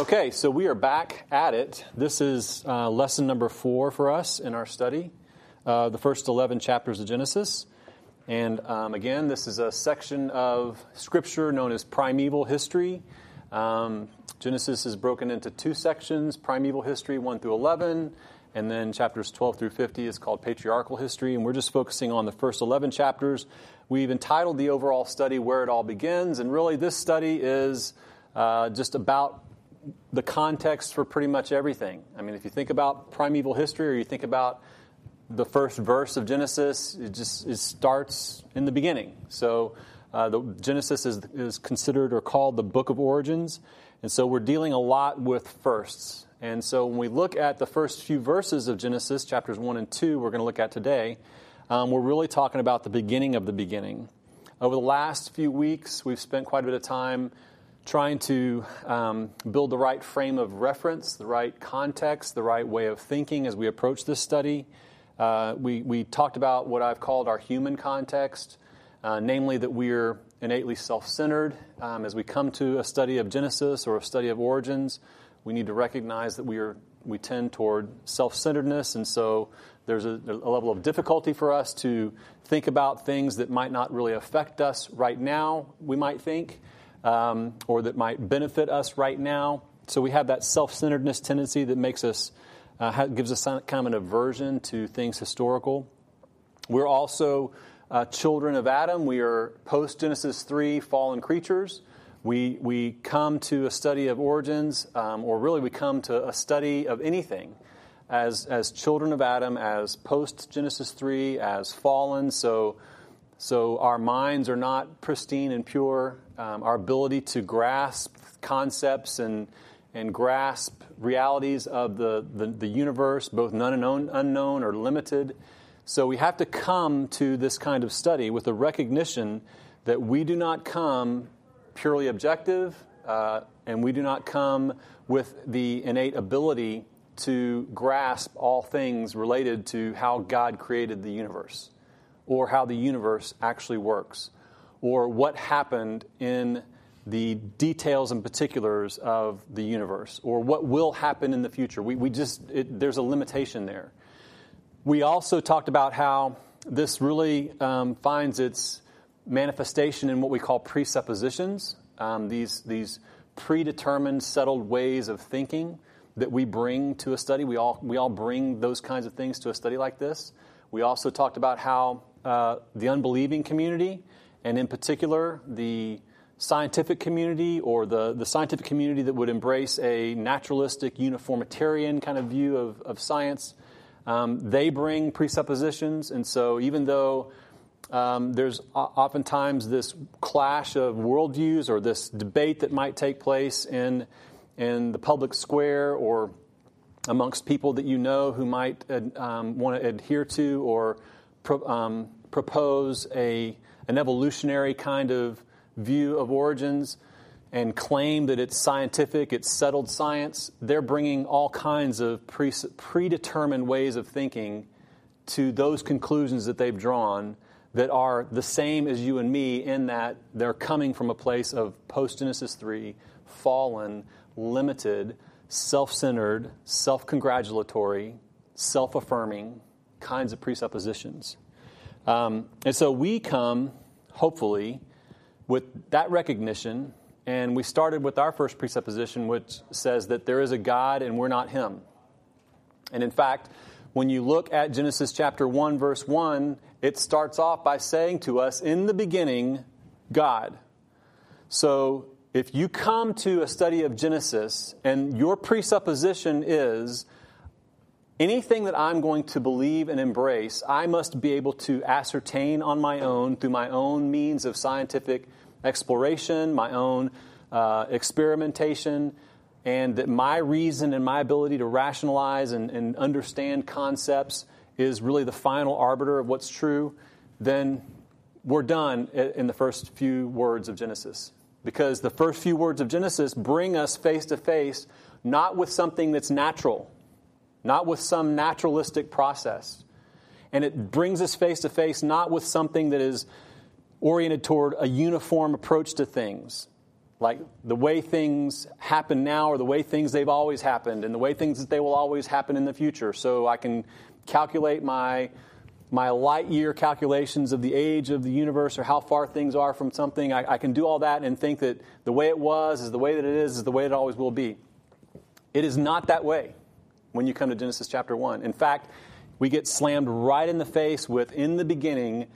Okay, so we are back at it. This is uh, lesson number four for us in our study, uh, the first 11 chapters of Genesis. And um, again, this is a section of Scripture known as primeval history. Um, Genesis is broken into two sections primeval history, 1 through 11, and then chapters 12 through 50 is called patriarchal history. And we're just focusing on the first 11 chapters. We've entitled the overall study Where It All Begins. And really, this study is uh, just about the context for pretty much everything. I mean, if you think about primeval history or you think about the first verse of Genesis, it just it starts in the beginning. So uh, the, Genesis is, is considered or called the book of origins. And so we're dealing a lot with firsts. And so when we look at the first few verses of Genesis, chapters 1 and 2, we're going to look at today, um, we're really talking about the beginning of the beginning. Over the last few weeks, we've spent quite a bit of time trying to um, build the right frame of reference, the right context, the right way of thinking as we approach this study. Uh, we, we talked about what I've called our human context, uh, namely that we're innately self centered. Um, as we come to a study of Genesis or a study of origins, we need to recognize that we, are, we tend toward self centeredness, and so there's a, a, level of difficulty for us to think about things that might not really affect us right now, we might think um, or that might benefit us right now. So we have that self centeredness tendency that makes us, uh, gives us kind of an aversion to things historical. We're also uh, children of Adam. We are post Genesis 3 fallen creatures. We, we come to a study of origins, um, or really we come to a study of anything as, as children of Adam, as post Genesis 3, as fallen. So so our minds are not pristine and pure. Um, our ability to grasp concepts and, and grasp realities of the, the, the universe, both known and unknown, unknown limited. So we have to come to this kind of study with the recognition that we do not come purely objective uh, and we do not come with the innate ability to grasp all things related to how God created the universe or how the universe actually works, or what happened in the details and particulars of the universe, or what will happen in the future. We, we just, it, there's a limitation there. We also talked about how this really um, finds its manifestation in what we call presuppositions, um, these, these predetermined, settled ways of thinking that we bring to a study. We all, we all bring those kinds of things to a study like this. We also talked about how uh, the unbelieving community, and in particular, the scientific community or the, the scientific community that would embrace a naturalistic, uniformitarian kind of view of, of science. Um, they bring presuppositions, and so even though um, there's oftentimes this clash of worldviews or this debate that might take place in, in the public square or amongst people that you know who might um, want to adhere to or pro, um, propose a, an evolutionary kind of view of origins and claim that it's scientific, it's settled science, they're bringing all kinds of pre- predetermined ways of thinking to those conclusions that they've drawn that are the same as you and me in that they're coming from a place of post Genesis 3, fallen, limited, self centered, self congratulatory, self affirming kinds of presuppositions. Um, and so we come, hopefully, with that recognition, and we started with our first presupposition, which says that there is a God and we're not Him. And in fact, when you look at Genesis chapter 1, verse 1, it starts off by saying to us, In the beginning, God. So if you come to a study of Genesis and your presupposition is anything that I'm going to believe and embrace, I must be able to ascertain on my own through my own means of scientific exploration, my own uh, experimentation, and that my reason and my ability to rationalize and, and understand concepts is really the final arbiter of what's true, then we're done in the first few words of Genesis. Because the first few words of Genesis bring us face to face not with something that's natural, not with some naturalistic process. And it brings us face to face not with something that is oriented toward a uniform approach to things. like the way things happen now or the way things they've always happened and the way things that they will always happen in the future. So I can calculate my my light year calculations of the age of the universe or how far things are from something. I, I, can do all that and think that the way it was is the way that it is, is the way it always will be. It is not that way when you come to Genesis chapter 1. In fact, we get slammed right in the face with in the beginning,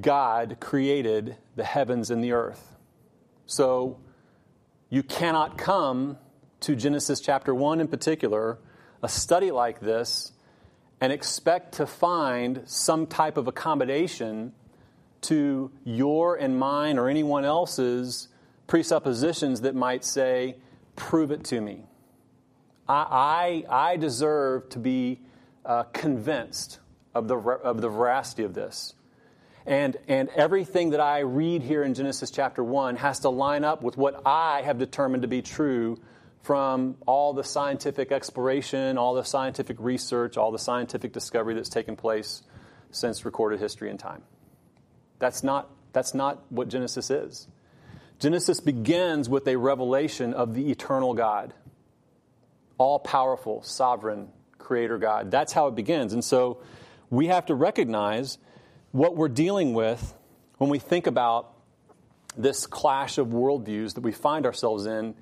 God created the heavens and the earth. So you cannot come to Genesis chapter 1 in particular, a study like this, and expect to find some type of accommodation to your and mine or anyone else's presuppositions that might say, prove it to me. I, I, deserve to be uh, convinced of the, of the veracity of this. And, and everything that I read here in Genesis chapter 1 has to line up with what I have determined to be true from all the scientific exploration, all the scientific research, all the scientific discovery that's taken place since recorded history and time. That's not, that's not what Genesis is. Genesis begins with a revelation of the eternal God, all powerful, sovereign, creator God. That's how it begins. And so we have to recognize what we're dealing with when we think about this clash of worldviews that we find ourselves in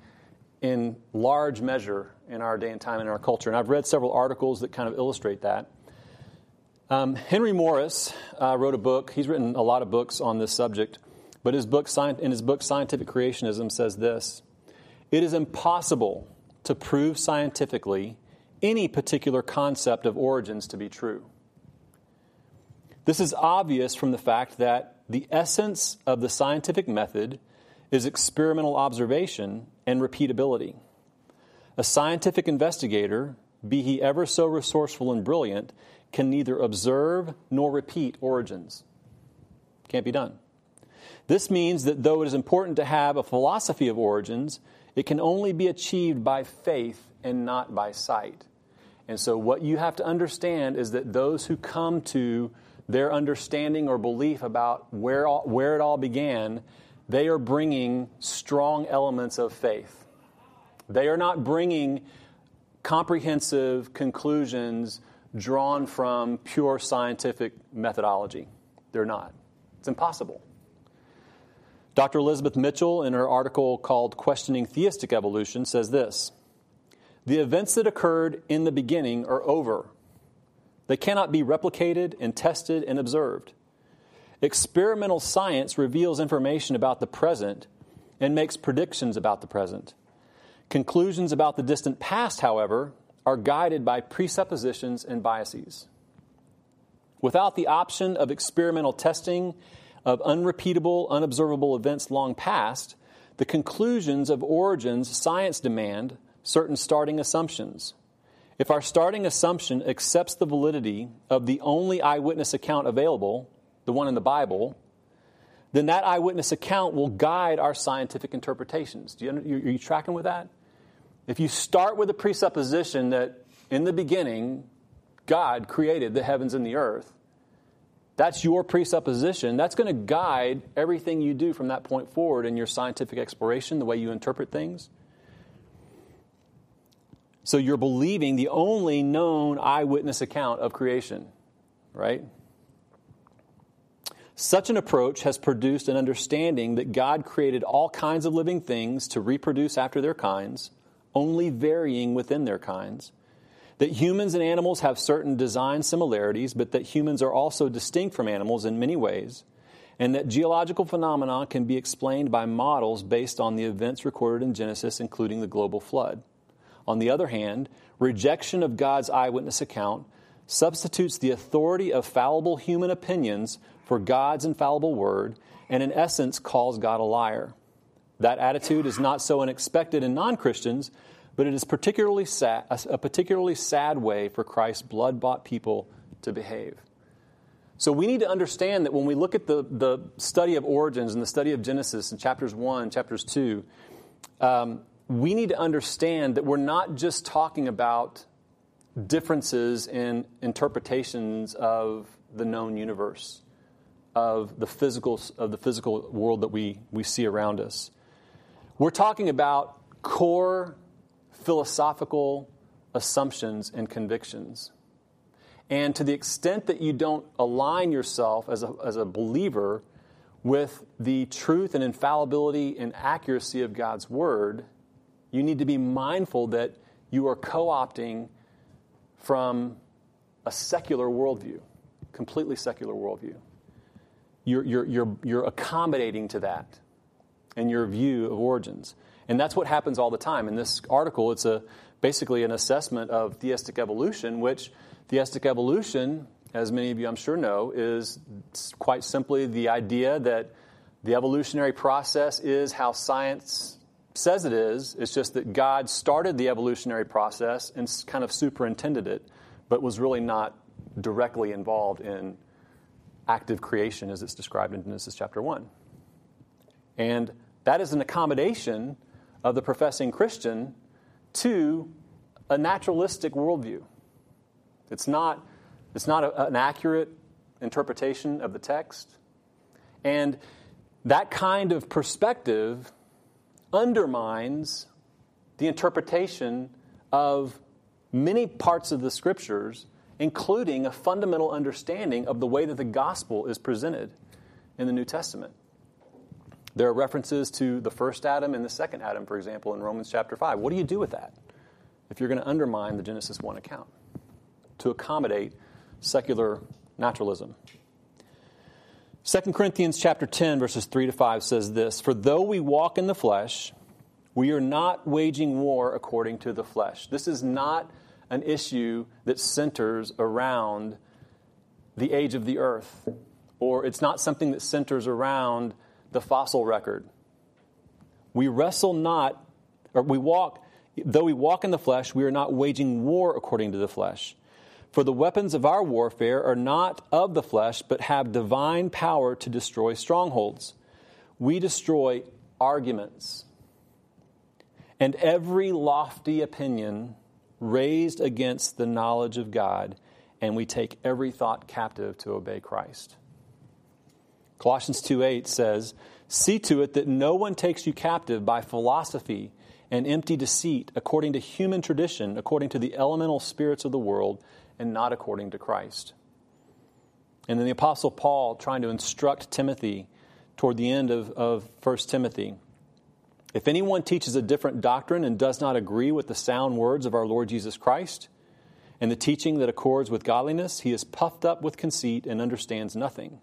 in large measure in our day and time in our culture. And I've read several articles that kind of illustrate that. Um, Henry Morris uh, wrote a book. He's written a lot of books on this subject, but his book, in his book Scientific Creationism says this: It is impossible to prove scientifically any particular concept of origins to be true. This is obvious from the fact that the essence of the scientific method is experimental observation and repeatability. A scientific investigator, be he ever so resourceful and brilliant, can neither observe nor repeat origins. Can't be done. This means that though it is important to have a philosophy of origins, it can only be achieved by faith and not by sight. And so, what you have to understand is that those who come to their understanding or belief about where, all, where it all began they are bringing strong elements of faith. They are not bringing comprehensive conclusions drawn from pure scientific methodology. They're not. It's impossible. Dr. Elizabeth Mitchell, in her article called Questioning Theistic Evolution, says this The events that occurred in the beginning are over. They cannot be replicated and tested and observed. Experimental science reveals information about the present and makes predictions about the present. Conclusions about the distant past, however, are guided by presuppositions and biases. Without the option of experimental testing of unrepeatable, unobservable events long past, the conclusions of origins science demand certain starting assumptions. If our starting assumption accepts the validity of the only eyewitness account available, the one in the Bible, then that eyewitness account will guide our scientific interpretations. Do you, are you tracking with that? If you start with the presupposition that in the beginning, God created the heavens and the earth, that's your presupposition. That's going to guide everything you do from that point forward in your scientific exploration, the way you interpret things. So you're believing the only known eyewitness account of creation, right? Such an approach has produced an understanding that God created all kinds of living things to reproduce after their kinds, only varying within their kinds. That humans and animals have certain design similarities, but that humans are also distinct from animals in many ways, and that geological phenomena can be explained by models based on the events recorded in Genesis, including the global flood. On the other hand, rejection of God's eyewitness account substitutes the authority of fallible human opinions for God's infallible word, and in essence calls God a liar. That attitude is not so unexpected in non Christians, but it is particularly sad, a particularly sad way for Christ's blood bought people to behave. So we need to understand that when we look at the, the study of origins and the study of Genesis in chapters 1, chapters 2, um, we need to understand that we're not just talking about differences in interpretations of the known universe of the physical, of the physical world that we, we see around us. We're talking about core philosophical assumptions and convictions. And to the extent that you don't align yourself as a, as a believer with the truth and infallibility and accuracy of God's Word, you need to be mindful that you are co opting from a secular worldview, completely secular worldview. You're, you're, you're, you're accommodating to that in your view of origins. And that's what happens all the time. In this article, it's a, basically an assessment of theistic evolution, which theistic evolution, as many of you I'm sure know, is quite simply the idea that the evolutionary process is how science says it is. It's just that God started the evolutionary process and kind of superintended it, but was really not directly involved in active creation as it's described in Genesis chapter 1. And that is an accommodation of the professing Christian to a naturalistic worldview. It's not, it's not a, an accurate interpretation of the text. And that kind of perspective undermines the interpretation of many parts of the scriptures, including a fundamental understanding of the way that the gospel is presented in the New Testament. There are references to the first Adam and the second Adam, for example, in Romans chapter 5. What do you do with that if you're going to undermine the Genesis 1 account to accommodate secular naturalism? 2 Corinthians chapter 10 verses 3 to 5 says this, "For though we walk in the flesh, we are not waging war according to the flesh." This is not an issue that centers around the age of the earth, or it's not something that centers around the fossil record. We wrestle not, or we walk, though we walk in the flesh, we are not waging war according to the flesh. For the weapons of our warfare are not of the flesh, but have divine power to destroy strongholds. We destroy arguments and every lofty opinion raised against the knowledge of God, and we take every thought captive to obey Christ. Colossians 2 8 says, See to it that no one takes you captive by philosophy and empty deceit, according to human tradition, according to the elemental spirits of the world, and not according to Christ. And then the Apostle Paul trying to instruct Timothy toward the end of, of 1 Timothy. If anyone teaches a different doctrine and does not agree with the sound words of our Lord Jesus Christ and the teaching that accords with godliness, he is puffed up with conceit and understands nothing.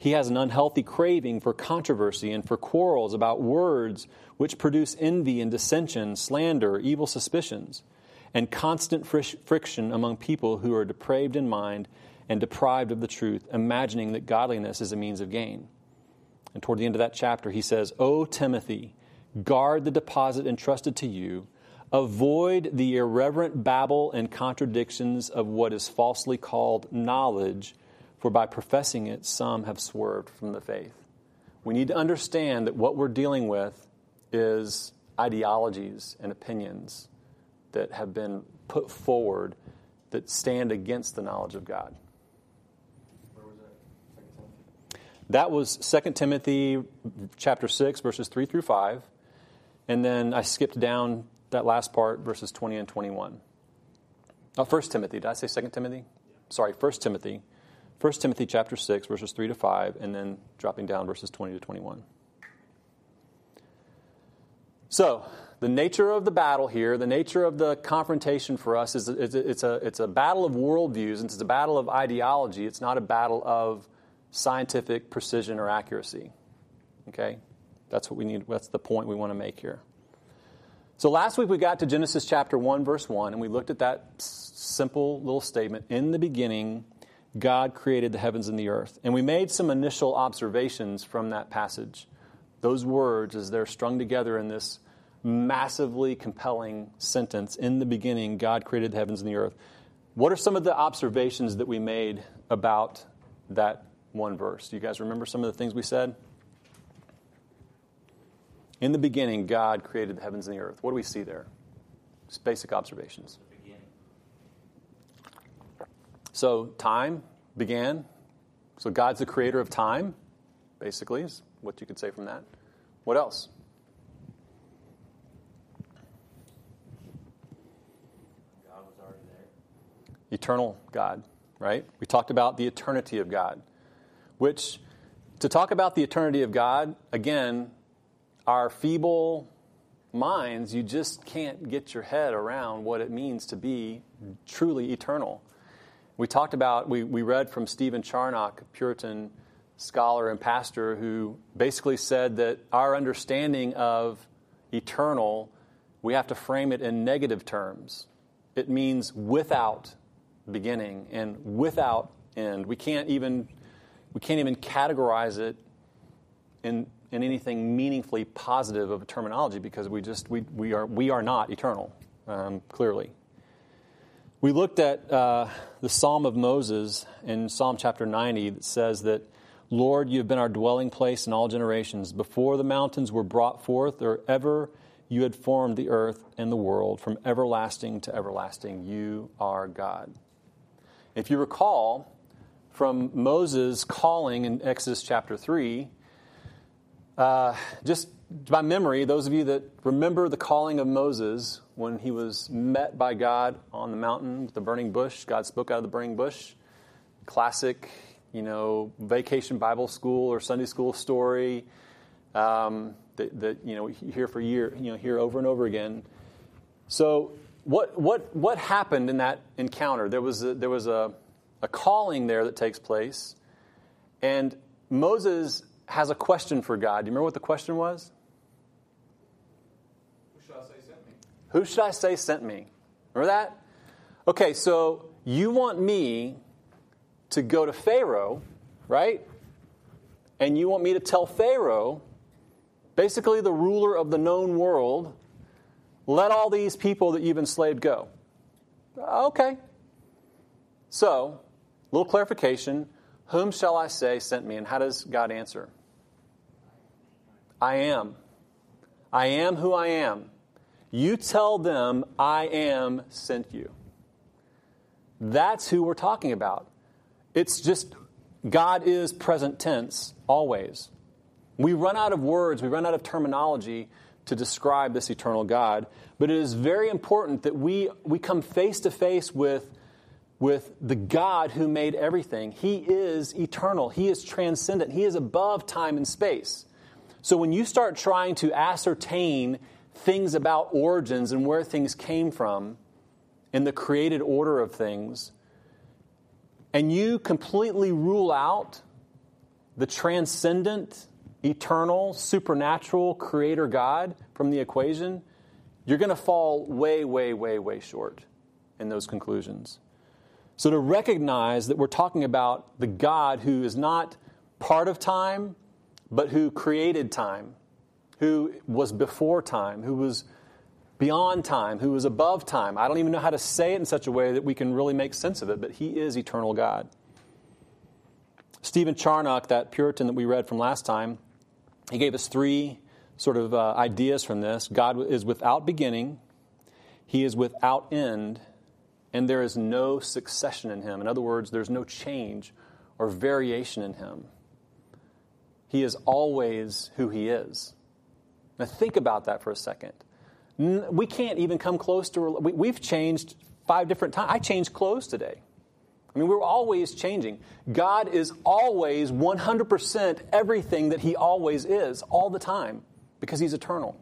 He has an unhealthy craving for controversy and for quarrels about words which produce envy and dissension, slander, evil suspicions, and constant friction among people who are depraved in mind and deprived of the truth, imagining that godliness is a means of gain. And toward the end of that chapter, he says, O Timothy, guard the deposit entrusted to you. Avoid the irreverent babble and contradictions of what is falsely called knowledge for by professing it, some have swerved from the faith. We need to understand that what we're dealing with is ideologies and opinions that have been put forward that stand against the knowledge of God. Where was that That was 2 Timothy chapter 6, verses 3 through 5. And then I skipped down that last part, verses 20 and 21. Uh, oh, 1 Timothy. Did I say 2 Timothy? Sorry, 1 Timothy 1 Timothy chapter 6, verses 3 to 5, and then dropping down verses 20 to 21. So, the nature of the battle here, the nature of the confrontation for us is it's a, it's a battle of worldviews, and it's a battle of ideology. It's not a battle of scientific precision or accuracy. Okay? That's what we need, that's the point we want to make here. So last week we got to Genesis chapter 1, verse 1, and we looked at that simple little statement. In the beginning, God created the heavens and the earth. And we made some initial observations from that passage. Those words, as they're strung together in this massively compelling sentence In the beginning, God created the heavens and the earth. What are some of the observations that we made about that one verse? Do you guys remember some of the things we said? In the beginning, God created the heavens and the earth. What do we see there? Just basic observations. So time began. So God's the creator of time, basically, is what you could say from that. What else? God was already there. Eternal God, right? We talked about the eternity of God, which to talk about the eternity of God, again, our feeble minds, you just can't get your head around what it means to be truly eternal. We talked about, we, we read from Stephen Charnock, a Puritan scholar and pastor, who basically said that our understanding of eternal, we have to frame it in negative terms. It means without beginning and without end. We can't even, we can't even categorize it in in anything meaningfully positive of a terminology because we just we, we are we are not eternal um, clearly we looked at uh, the psalm of moses in psalm chapter 90 that says that lord you have been our dwelling place in all generations. Before the mountains were brought forth or ever you had formed the earth and the world from everlasting to everlasting you are god. If you recall from moses calling in exodus chapter 3 uh, just by memory, those of you that remember the calling of Moses when he was met by God on the mountain with the burning bush, God spoke out of the burning bush. Classic, you know, vacation Bible school or Sunday school story um, that, that, you know hear for year, you know, hear over and over again. So, what what what happened in that encounter? There was a, there was a, a calling there that takes place, and Moses has a question for God. Do you remember what the question was? Who should I say sent me? Who should I say sent me? Remember that? Okay, so you want me to go to Pharaoh, right? And you want me to tell Pharaoh, basically the ruler of the known world, let all these people that you've enslaved go. Okay. So, little clarification. Whom shall I say sent me? And how does God answer? I am. I am who I am. You tell them, I am sent you. That's who we're talking about. It's just God is present tense always. We run out of words, we run out of terminology to describe this eternal God, but it is very important that we, we come face to face with, with the God who made everything. He is eternal, He is transcendent, He is above time and space. So when you start trying to ascertain things about origins and where things came from in the created order of things, and you completely rule out the transcendent, eternal, supernatural creator God from the equation, you're going to fall way, way, way, way short in those conclusions. So to recognize that we're talking about the God who is not part of time, but who created time, who was before time, who was beyond time, who was above time. I don't even know how to say it in such a way that we can really make sense of it, but he is eternal God. Stephen Charnock, that Puritan that we read from last time, he gave us three sort of uh, ideas from this. God is without beginning, he is without end, and there is no succession in him. In other words, there's no change or variation in him. He is always who He is. Now, think about that for a second. We can't even come close to, we've changed five different times. I changed clothes today. I mean, we're always changing. God is always 100% everything that He always is, all the time, because He's eternal.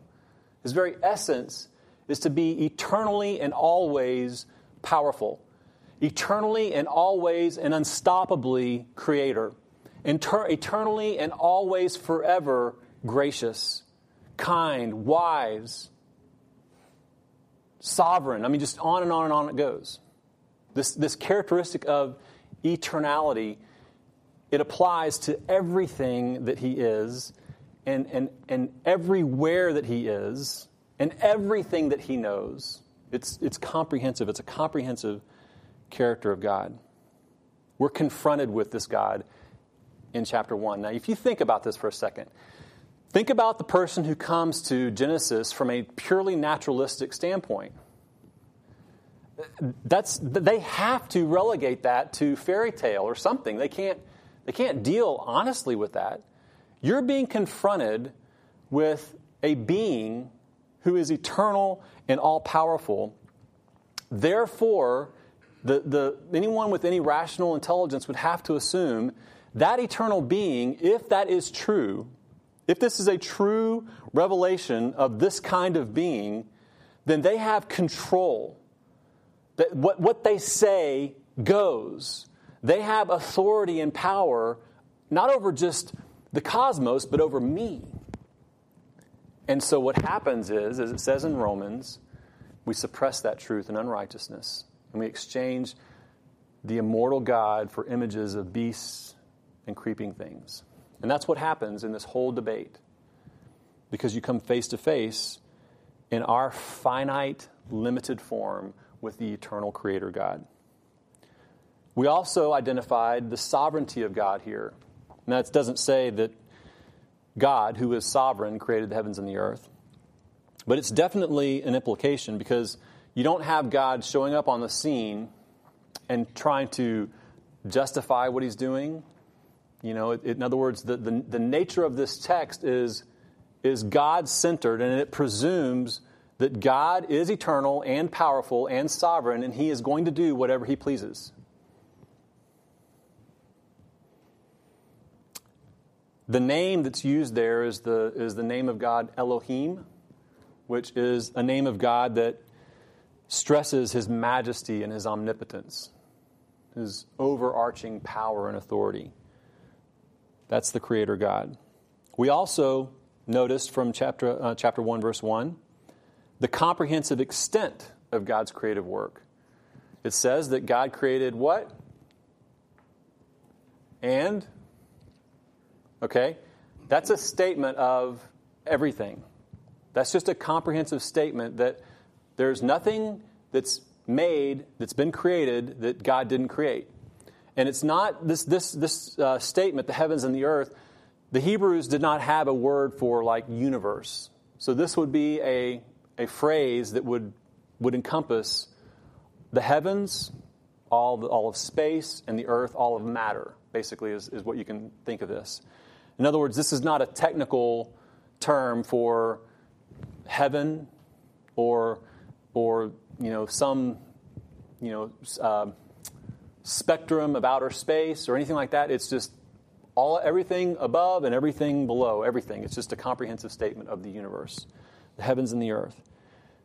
His very essence is to be eternally and always powerful, eternally and always and unstoppably creator eternally and always forever gracious, kind, wise, sovereign. I mean, just on and on and on it goes. This, this characteristic of eternality, it applies to everything that he is and, and, and everywhere that he is and everything that he knows. It's, it's comprehensive. It's a comprehensive character of God. We're confronted with this God in chapter 1. Now, if you think about this for a second, think about the person who comes to Genesis from a purely naturalistic standpoint. That's, they have to relegate that to fairy tale or something. They can't, they can't deal honestly with that. You're being confronted with a being who is eternal and all powerful. Therefore, the, the, anyone with any rational intelligence would have to assume that eternal being, if that is true, if this is a true revelation of this kind of being, then they have control. That what, what they say goes. They have authority and power, not over just the cosmos, but over me. And so what happens is, as it says in Romans, we suppress that truth and unrighteousness, and we exchange the immortal God for images of beasts and creeping things. And that's what happens in this whole debate. Because you come face to face in our finite, limited form with the eternal Creator God. We also identified the sovereignty of God here. Now, it doesn't say that God, who is sovereign, created the heavens and the earth, but it's definitely an implication because you don't have God showing up on the scene and trying to justify what he's doing you know, it, in other words, the, the, the nature of this text is, is God centered, and it presumes that God is eternal and powerful and sovereign, and He is going to do whatever He pleases. The name that's used there is the, is the name of God Elohim, which is a name of God that stresses His majesty and His omnipotence, His overarching power and authority. That's the Creator God. We also noticed from chapter, uh, chapter 1, verse 1, the comprehensive extent of God's creative work. It says that God created what? And? Okay? That's a statement of everything. That's just a comprehensive statement that there's nothing that's made, that's been created, that God didn't create. And it's not this, this, this uh, statement, the heavens and the earth, the Hebrews did not have a word for like universe. So this would be a, a phrase that would, would encompass the heavens, all, the, all of space, and the earth, all of matter, basically, is, is what you can think of this. In other words, this is not a technical term for heaven or, or you know, some you know, uh, spectrum of outer space or anything like that. It's just all everything above and everything below, everything. It's just a comprehensive statement of the universe, the heavens and the earth.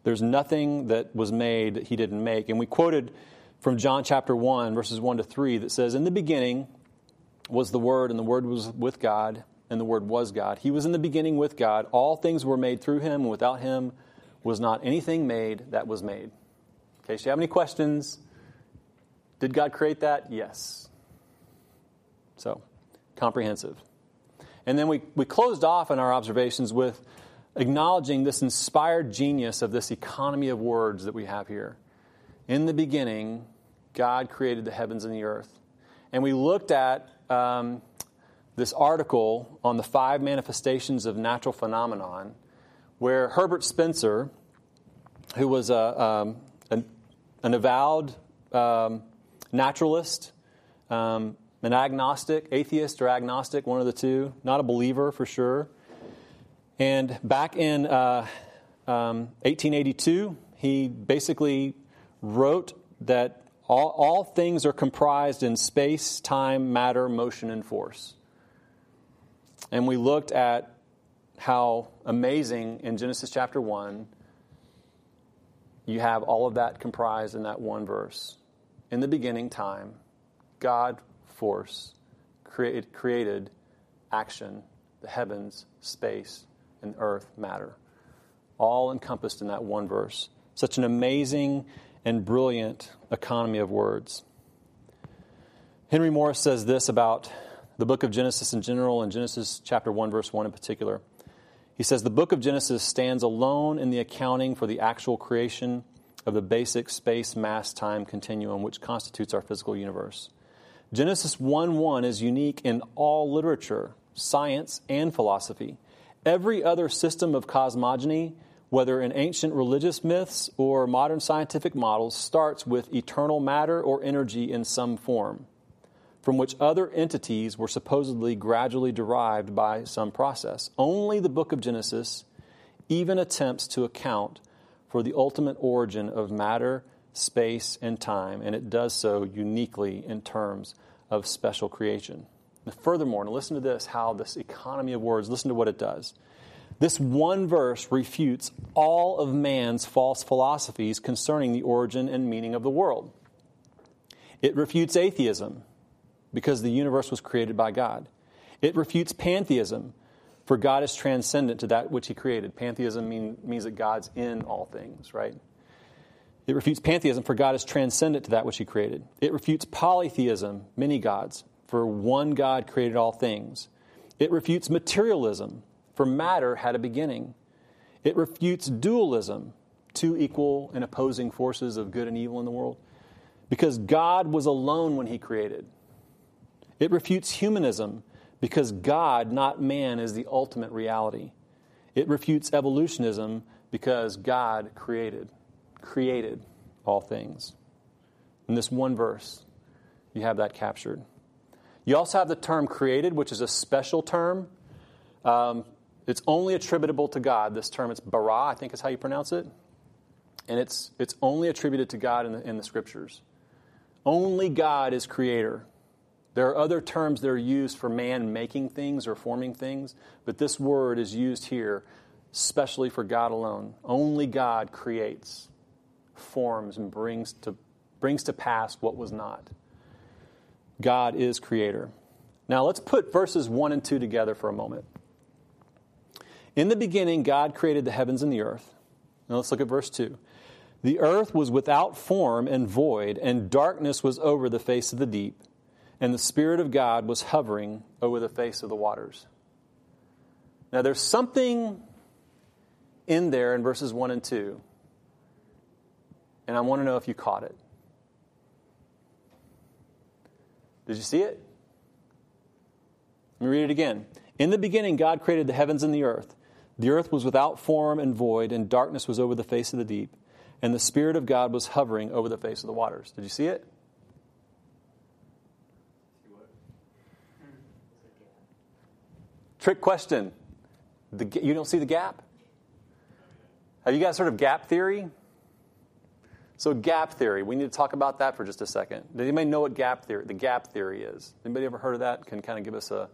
There's nothing that was made that he didn't make. And we quoted from John chapter 1, verses 1 to 3, that says, In the beginning was the Word, and the Word was with God, and the Word was God. He was in the beginning with God. All things were made through him, and without him was not anything made that was made. Okay, so you have any questions? Did God create that? Yes. So, comprehensive. And then we, we closed off in our observations with acknowledging this inspired genius of this economy of words that we have here. In the beginning, God created the heavens and the earth. And we looked at um, this article on the five manifestations of natural phenomenon, where Herbert Spencer, who was a, um, an, an, avowed um, naturalist, um, an agnostic, atheist or agnostic, one of the two, not a believer for sure. And back in uh, um, 1882, he basically wrote that all, all things are comprised in space, time, matter, motion, and force. And we looked at how amazing in Genesis chapter 1 you have all of that comprised in that one verse in the beginning time, God, force, created, created action, the heavens, space, and earth, matter. All encompassed in that one verse. Such an amazing and brilliant economy of words. Henry Morris says this about the book of Genesis in general and Genesis chapter 1, verse 1 in particular. He says, The book of Genesis stands alone in the accounting for the actual creation of the basic space mass time continuum which constitutes our physical universe. Genesis 1 1 is unique in all literature, science, and philosophy. Every other system of cosmogony, whether in ancient religious myths or modern scientific models, starts with eternal matter or energy in some form, from which other entities were supposedly gradually derived by some process. Only the book of Genesis even attempts to account for the ultimate origin of matter space, and time, and it does so uniquely in terms of special creation. Furthermore, listen to this how this economy of words, listen to what it does. This one verse refutes all of man's false philosophies concerning the origin and meaning of the world. It refutes atheism because the universe was created by God. It refutes pantheism, for God is transcendent to that which he created. Pantheism mean, means that God's in all things, right? It refutes pantheism, for God is transcendent to that which he created. It refutes polytheism, many gods, for one God created all things. It refutes materialism, for matter had a beginning. It refutes dualism, two equal and opposing forces of good and evil in the world, because God was alone when he created. It refutes humanism, because God, not man, is the ultimate reality. It refutes evolutionism because God created, created all things. In this one verse, you have that captured. You also have the term created, which is a special term. Um, it's only attributable to God. This term, it's bara, I think is how you pronounce it. And it's, it's only attributed to God in the, in the scriptures. Only God is creator. There are other terms that are used for man making things or forming things, but this word is used here especially for God alone. Only God creates, forms, and brings to, brings to pass what was not. God is creator. Now let's put verses 1 and 2 together for a moment. In the beginning, God created the heavens and the earth. Now let's look at verse 2. The earth was without form and void, and darkness was over the face of the deep and the Spirit of God was hovering over the face of the waters. Now, there's something in there in verses 1 and 2, and I want to know if you caught it. Did you see it? Let me read it again. In the beginning, God created the heavens and the earth. The earth was without form and void, and darkness was over the face of the deep, and the Spirit of God was hovering over the face of the waters. Did you see it? Trick question. The, you don't see the gap? Have you guys heard of gap theory? So, gap theory, we need to talk about that for just a second. Does anybody know what gap theory, the gap theory is? Anybody ever heard of that? Can kind of give us a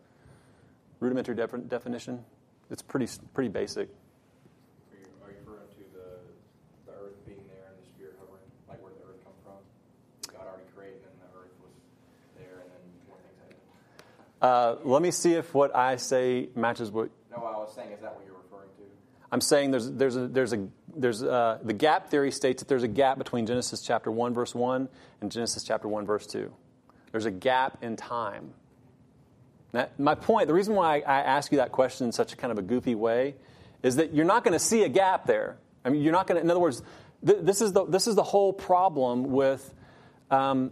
rudimentary definition? It's pretty, pretty basic. Uh, let me see if what I say matches what. No, what I was saying, is that what you're referring to? I'm saying there's there's a there's a there's a, the gap theory states that there's a gap between Genesis chapter one verse one and Genesis chapter one verse two. There's a gap in time. Now, my point, the reason why I ask you that question in such a kind of a goofy way, is that you're not going to see a gap there. I mean, you're not going to. In other words, th- this is the this is the whole problem with um,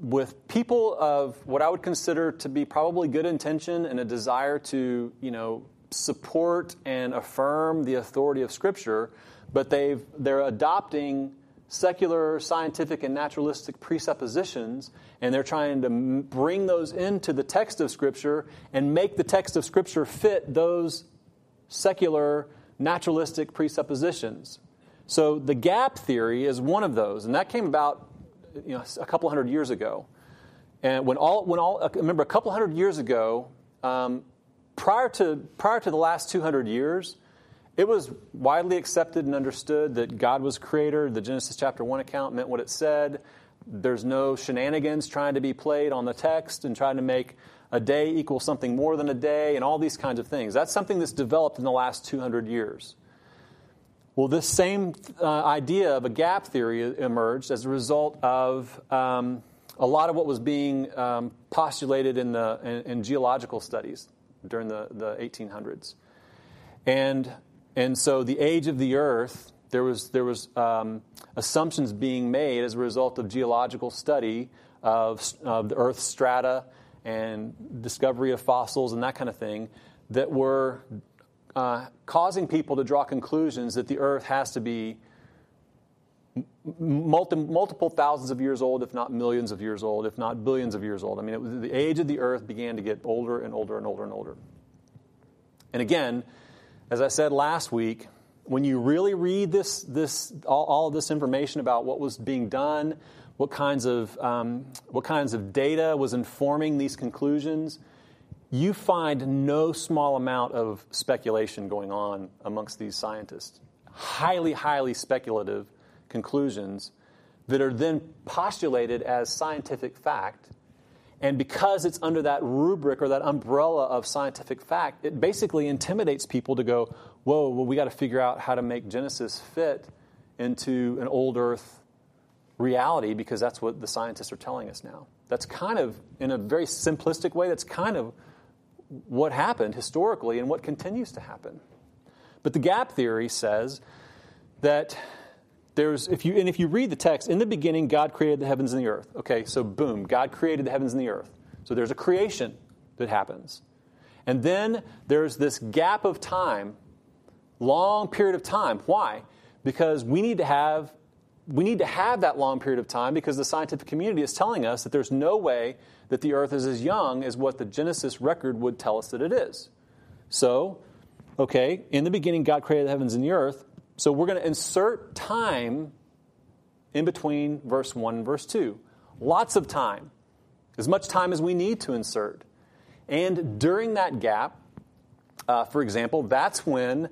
with people of what I would consider to be probably good intention and a desire to, you know, support and affirm the authority of Scripture, but they've they're adopting secular, scientific, and naturalistic presuppositions, and they're trying to bring those into the text of Scripture and make the text of Scripture fit those secular, naturalistic presuppositions. So the gap theory is one of those, and that came about you know, a couple hundred years ago. And when all, when all, remember, a couple hundred years ago, um, prior, to, prior to the last 200 years, it was widely accepted and understood that God was creator. The Genesis chapter 1 account meant what it said. There's no shenanigans trying to be played on the text and trying to make a day equal something more than a day and all these kinds of things. That's something that's developed in the last 200 years. Well, this same uh, idea of a gap theory emerged as a result of um, a lot of what was being um, postulated in, the, in, in, geological studies during the, the 1800s. And, and so the age of the Earth, there was, there was um, assumptions being made as a result of geological study of, of the Earth's strata and discovery of fossils and that kind of thing that were uh, causing people to draw conclusions that the earth has to be multi, multiple thousands of years old, if not millions of years old, if not billions of years old. I mean, was, the age of the earth began to get older and older and older and older. And again, as I said last week, when you really read this, this all, all of this information about what was being done, what kinds of um, what kinds of data was informing these conclusions, you find no small amount of speculation going on amongst these scientists. Highly, highly speculative conclusions that are then postulated as scientific fact. And because it's under that rubric or that umbrella of scientific fact, it basically intimidates people to go, whoa, well, we got to figure out how to make Genesis fit into an old earth reality because that's what the scientists are telling us now. That's kind of, in a very simplistic way, that's kind of what happened historically and what continues to happen. But the gap theory says that there's if you and if you read the text in the beginning god created the heavens and the earth. Okay so boom god created the heavens and the earth. So there's a creation that happens. And then there's this gap of time long period of time. Why? Because we need to have we need to have that long period of time because the scientific community is telling us that there's no way that the earth is as young as what the genesis record would tell us that it is so okay in the beginning god created the heavens and the earth so we're going to insert time in between verse 1 and verse 2. Lots of time, as much time as we need to insert. And during that gap, uh, for example, that's when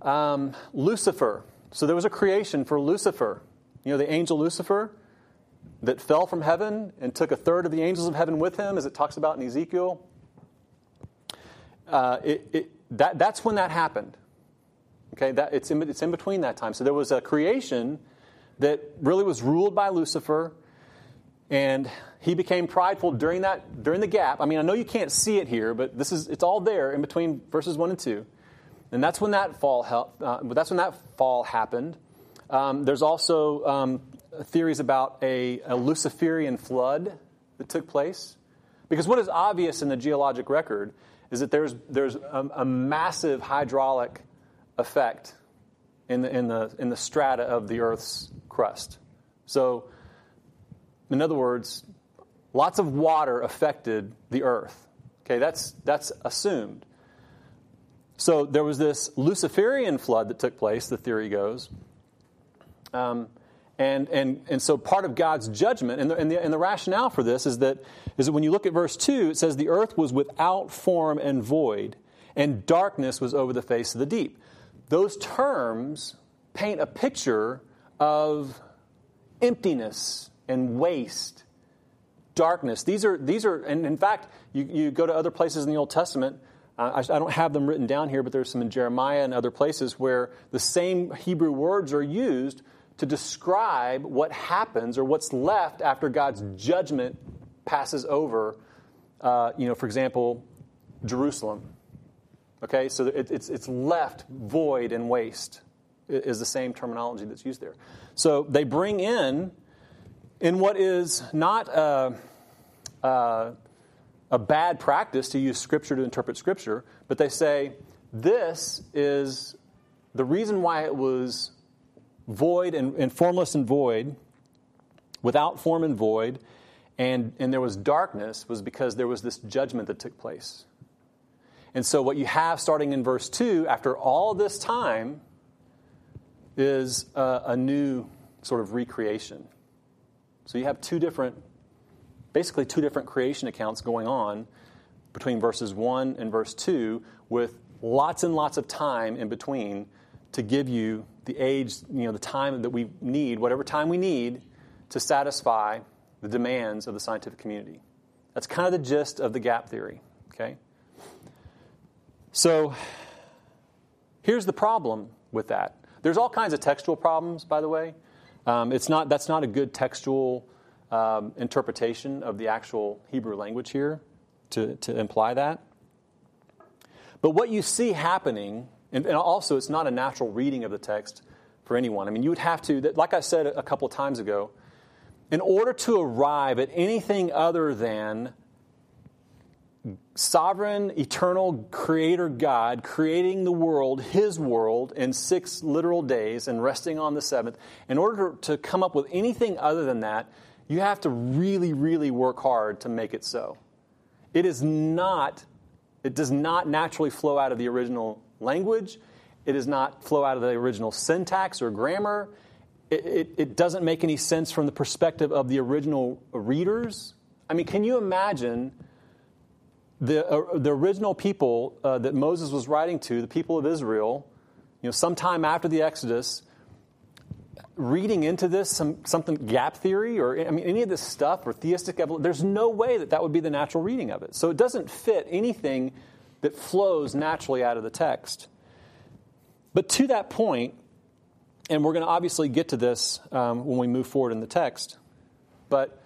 um, Lucifer, so there was a creation for Lucifer. You know, the angel Lucifer that fell from heaven and took a third of the angels of heaven with him, as it talks about in Ezekiel. Uh, it, it, that, that's when that happened. Okay, that, it's, in, it's in between that time. So there was a creation that really was ruled by Lucifer, and he became prideful during that during the gap. I mean, I know you can't see it here, but this is it's all there in between verses one and two, and that's when that fall uh, that's when that fall happened. Um, there's also um, theories about a, a Luciferian flood that took place, because what is obvious in the geologic record is that there's there's a, a massive hydraulic effect in the, in the, in the strata of the Earth's crust. So, in other words, lots of water affected the Earth. Okay, that's, that's assumed. So, there was this Luciferian flood that took place, the theory goes. Um, and, and, and so part of God's judgment, and the, and, the, and the rationale for this is that, is that when you look at verse 2, it says, The earth was without form and void, and darkness was over the face of the deep those terms paint a picture of emptiness and waste, darkness. These are, these are and in fact, you, you go to other places in the Old Testament. Uh, I, I don't have them written down here, but there's some in Jeremiah and other places where the same Hebrew words are used to describe what happens or what's left after God's judgment passes over, uh, you know, for example, Jerusalem. Okay, so it, it's, it's left void and waste, is the same terminology that's used there. So they bring in, in what is not a, a, a bad practice to use Scripture to interpret Scripture, but they say this is the reason why it was void and, and formless and void, without form and void, and, and there was darkness, was because there was this judgment that took place. And so, what you have starting in verse 2, after all this time, is a, a new sort of recreation. So, you have two different, basically, two different creation accounts going on between verses 1 and verse 2, with lots and lots of time in between to give you the age, you know, the time that we need, whatever time we need to satisfy the demands of the scientific community. That's kind of the gist of the gap theory, okay? So here's the problem with that. There's all kinds of textual problems, by the way. Um, it's not, that's not a good textual um, interpretation of the actual Hebrew language here to, to imply that. But what you see happening, and, and also it's not a natural reading of the text for anyone. I mean, you would have to, like I said a couple times ago, in order to arrive at anything other than sovereign, eternal creator God creating the world, his world, in six literal days and resting on the seventh, in order to come up with anything other than that, you have to really, really work hard to make it so. It is not, it does not naturally flow out of the original language, It does not flow out of the original syntax or grammar. It, it, it doesn't make any sense from the perspective of the original readers. I mean, can you imagine the, uh, the original people uh, that Moses was writing to, the people of Israel, you know, sometime after the Exodus, reading into this some, something gap theory or I mean any of this stuff or theistic evolution, there's no way that that would be the natural reading of it. So it doesn't fit anything that flows naturally out of the text. But to that point, and we're going to obviously get to this um, when we move forward in the text, but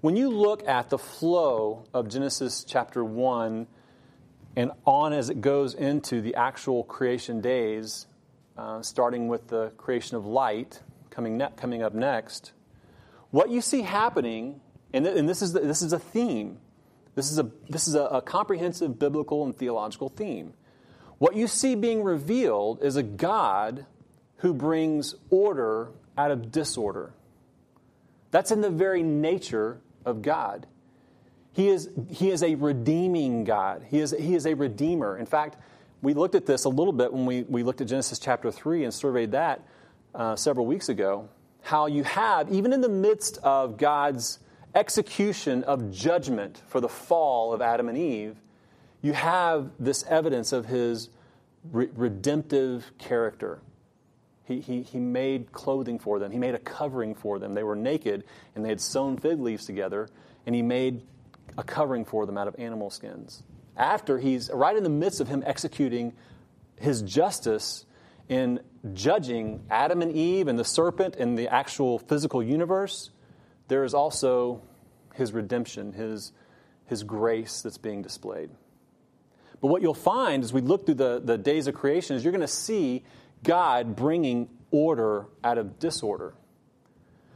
when you look at the flow of Genesis chapter 1 and on as it goes into the actual creation days, uh, starting with the creation of light coming, ne- coming up next, what you see happening, and, th- and this, is the, this is a theme, this is, a, this is a, a comprehensive biblical and theological theme. What you see being revealed is a God who brings order out of disorder. That's in the very nature of God. He is, he is a redeeming God. He is, he is a redeemer. In fact, we looked at this a little bit when we, we looked at Genesis chapter 3 and surveyed that uh, several weeks ago. How you have, even in the midst of God's execution of judgment for the fall of Adam and Eve, you have this evidence of his re- redemptive character. He, he, he made clothing for them, he made a covering for them. They were naked and they had sewn fig leaves together, and he made a covering for them out of animal skins. After he's right in the midst of him executing his justice in judging Adam and Eve and the serpent and the actual physical universe, there is also his redemption, his, his grace that's being displayed. But what you'll find as we look through the, the days of creation is you're going to see God bringing order out of disorder.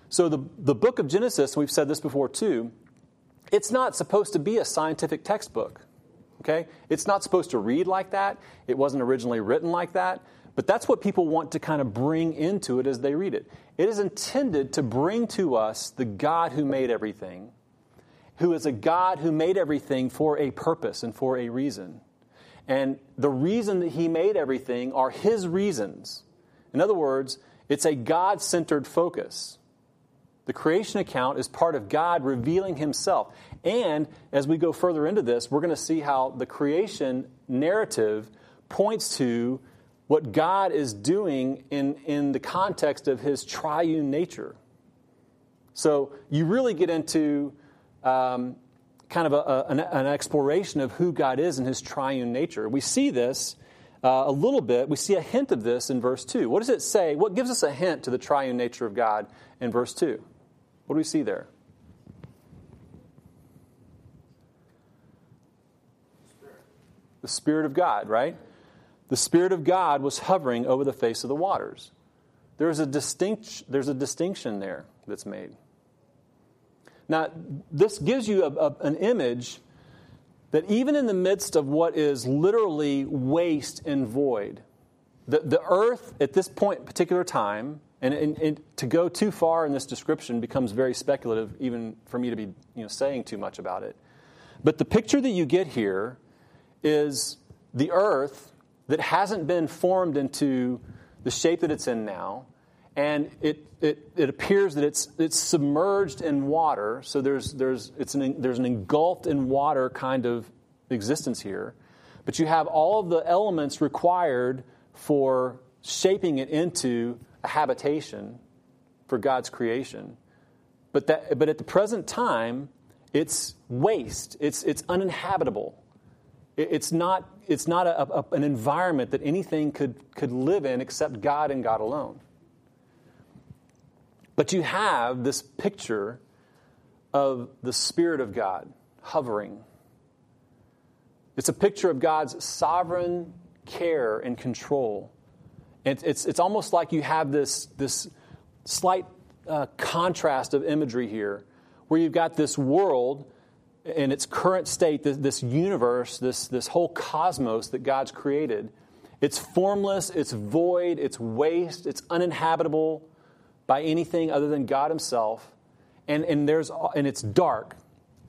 So the, the book of Genesis, we've said this before too, it's not supposed to be a scientific textbook. Okay? It's not supposed to read like that. It wasn't originally written like that. But that's what people want to kind of bring into it as they read it. It is intended to bring to us the God who made everything, who is a God who made everything for a purpose and for a reason. And the reason that he made everything are his reasons. In other words, it's a God centered focus. The creation account is part of God revealing himself. And as we go further into this, we're going to see how the creation narrative points to what God is doing in, in the context of his triune nature. So you really get into um, kind of a, a, an, an, exploration of who God is and his triune nature. We see this uh, a little bit. We see a hint of this in verse 2. What does it say? What gives us a hint to the triune nature of God in verse 2? What do we see there? The Spirit of God, right? The Spirit of God was hovering over the face of the waters. There's a, distinct, there's a distinction there that's made. Now, this gives you a, a, an image that even in the midst of what is literally waste and void, the, the earth at this point, particular time, and, and, and, to go too far in this description becomes very speculative, even for me to be you know, saying too much about it. But the picture that you get here is the earth that hasn't been formed into the shape that it's in now. And it, it, it appears that it's, it's submerged in water. So there's, there's, it's an, there's an engulfed in water kind of existence here. But you have all of the elements required for shaping it into a habitation for God's creation. But, that, but at the present time, it's waste, it's, it's uninhabitable. It's not, it's not a, a, an environment that anything could, could live in except God and God alone. But you have this picture of the Spirit of God hovering. It's a picture of God's sovereign care and control. It's, it's, it's almost like you have this, this slight uh, contrast of imagery here, where you've got this world in its current state, this universe, this, this whole cosmos that God's created, it's formless, it's void, it's waste, it's uninhabitable by anything other than God Himself. And, and, there's, and it's dark,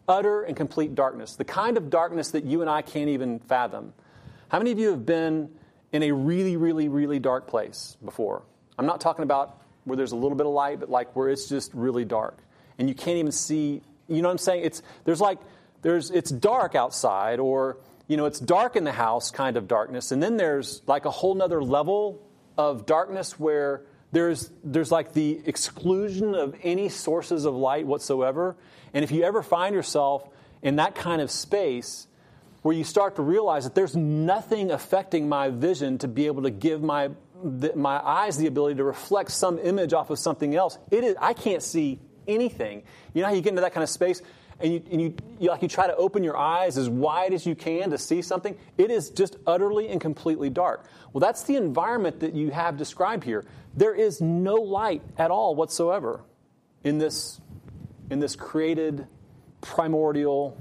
utter and complete darkness, the kind of darkness that you and I can't even fathom. How many of you have been in a really, really, really dark place before. I'm not talking about where there's a little bit of light, but like where it's just really dark. And you can't even see, you know what I'm saying? It's, there's like, there's, it's dark outside, or, you know, it's dark in the house kind of darkness. And then there's like a whole nother level of darkness where there's, there's like the exclusion of any sources of light whatsoever. And if you ever find yourself in that kind of space, where you start to realize that there's nothing affecting my vision to be able to give my, my eyes the ability to reflect some image off of something else. It is, I can't see anything. You know how you get into that kind of space and you, and you, you, like you try to open your eyes as wide as you can to see something? It is just utterly and completely dark. Well, that's the environment that you have described here. There is no light at all whatsoever in this, in this created primordial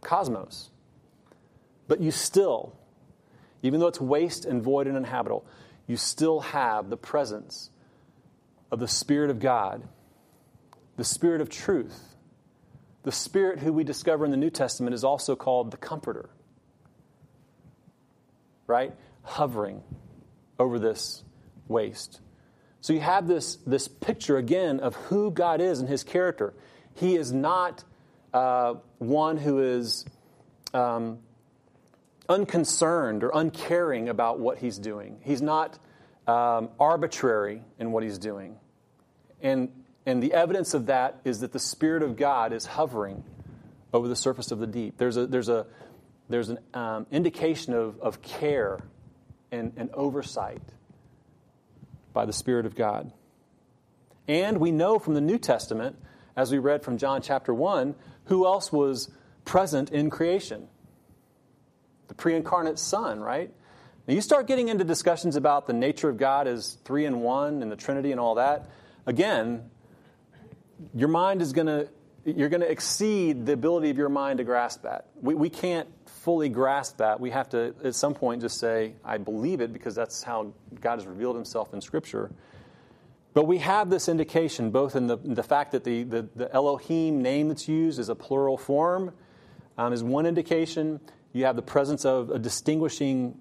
cosmos. But you still, even though it's waste and void and uninhabitable, you still have the presence of the Spirit of God, the Spirit of truth. The Spirit who we discover in the New Testament is also called the Comforter, right? Hovering over this waste. So you have this, this picture again of who God is and his character. He is not uh, one who is um, unconcerned or uncaring about what he's doing. He's not um, arbitrary in what he's doing. And, and the evidence of that is that the Spirit of God is hovering over the surface of the deep. There's, a, there's, a, there's an um, indication of, of care and, and oversight by the Spirit of God. And we know from the New Testament, as we read from John chapter 1, who else was present in creation? the pre incarnate Son, right? Now, you start getting into discussions about the nature of God as three in one and the Trinity and all that. Again, your mind is going to, you're going to exceed the ability of your mind to grasp that. We, we can't fully grasp that. We have to, at some point, just say, I believe it because that's how God has revealed himself in Scripture. But we have this indication both in the, the fact that the, the, the, Elohim name that's used is a plural form, um, is one indication. You have the presence of a distinguishing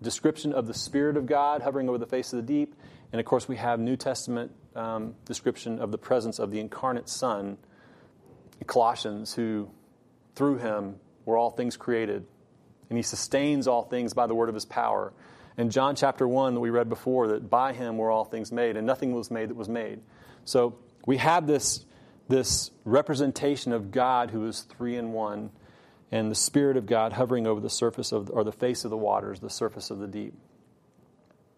description of the Spirit of God hovering over the face of the deep. And of course, we have New Testament um, description of the presence of the incarnate Son, Colossians, who through him were all things created. And he sustains all things by the word of his power. And John chapter 1 that we read before, that by him were all things made, and nothing was made that was made. So we have this, this representation of God who is three in one and the Spirit of God hovering over the surface of, or the face of the waters, the surface of the deep.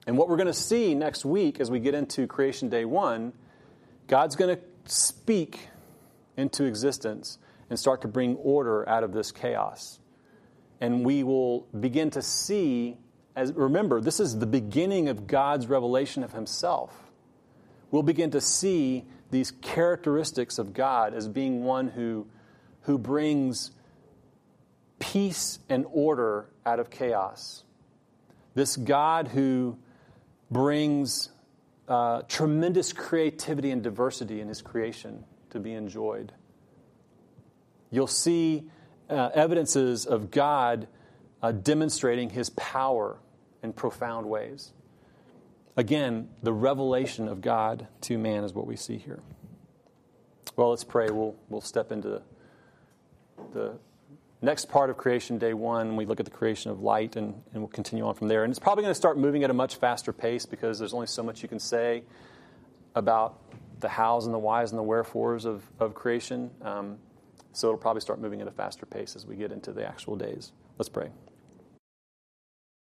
And what we're going to see next week as we get into Creation Day 1, God's going to speak into existence and start to bring order out of this chaos. And we will begin to see, as remember, this is the beginning of God's revelation of Himself. We'll begin to see these characteristics of God as being one who, who brings peace and order out of chaos. This God who brings uh, tremendous creativity and diversity in his creation to be enjoyed. You'll see uh, evidences of God uh, demonstrating his power in profound ways. Again, the revelation of God to man is what we see here. Well, let's pray. We'll, we'll step into the next part of creation, day one, we look at the creation of light, and, and we'll continue on from there. And it's probably going to start moving at a much faster pace because there's only so much you can say about the hows and the whys and the wherefores of, of creation. Um, so it'll probably start moving at a faster pace as we get into the actual days. Let's pray.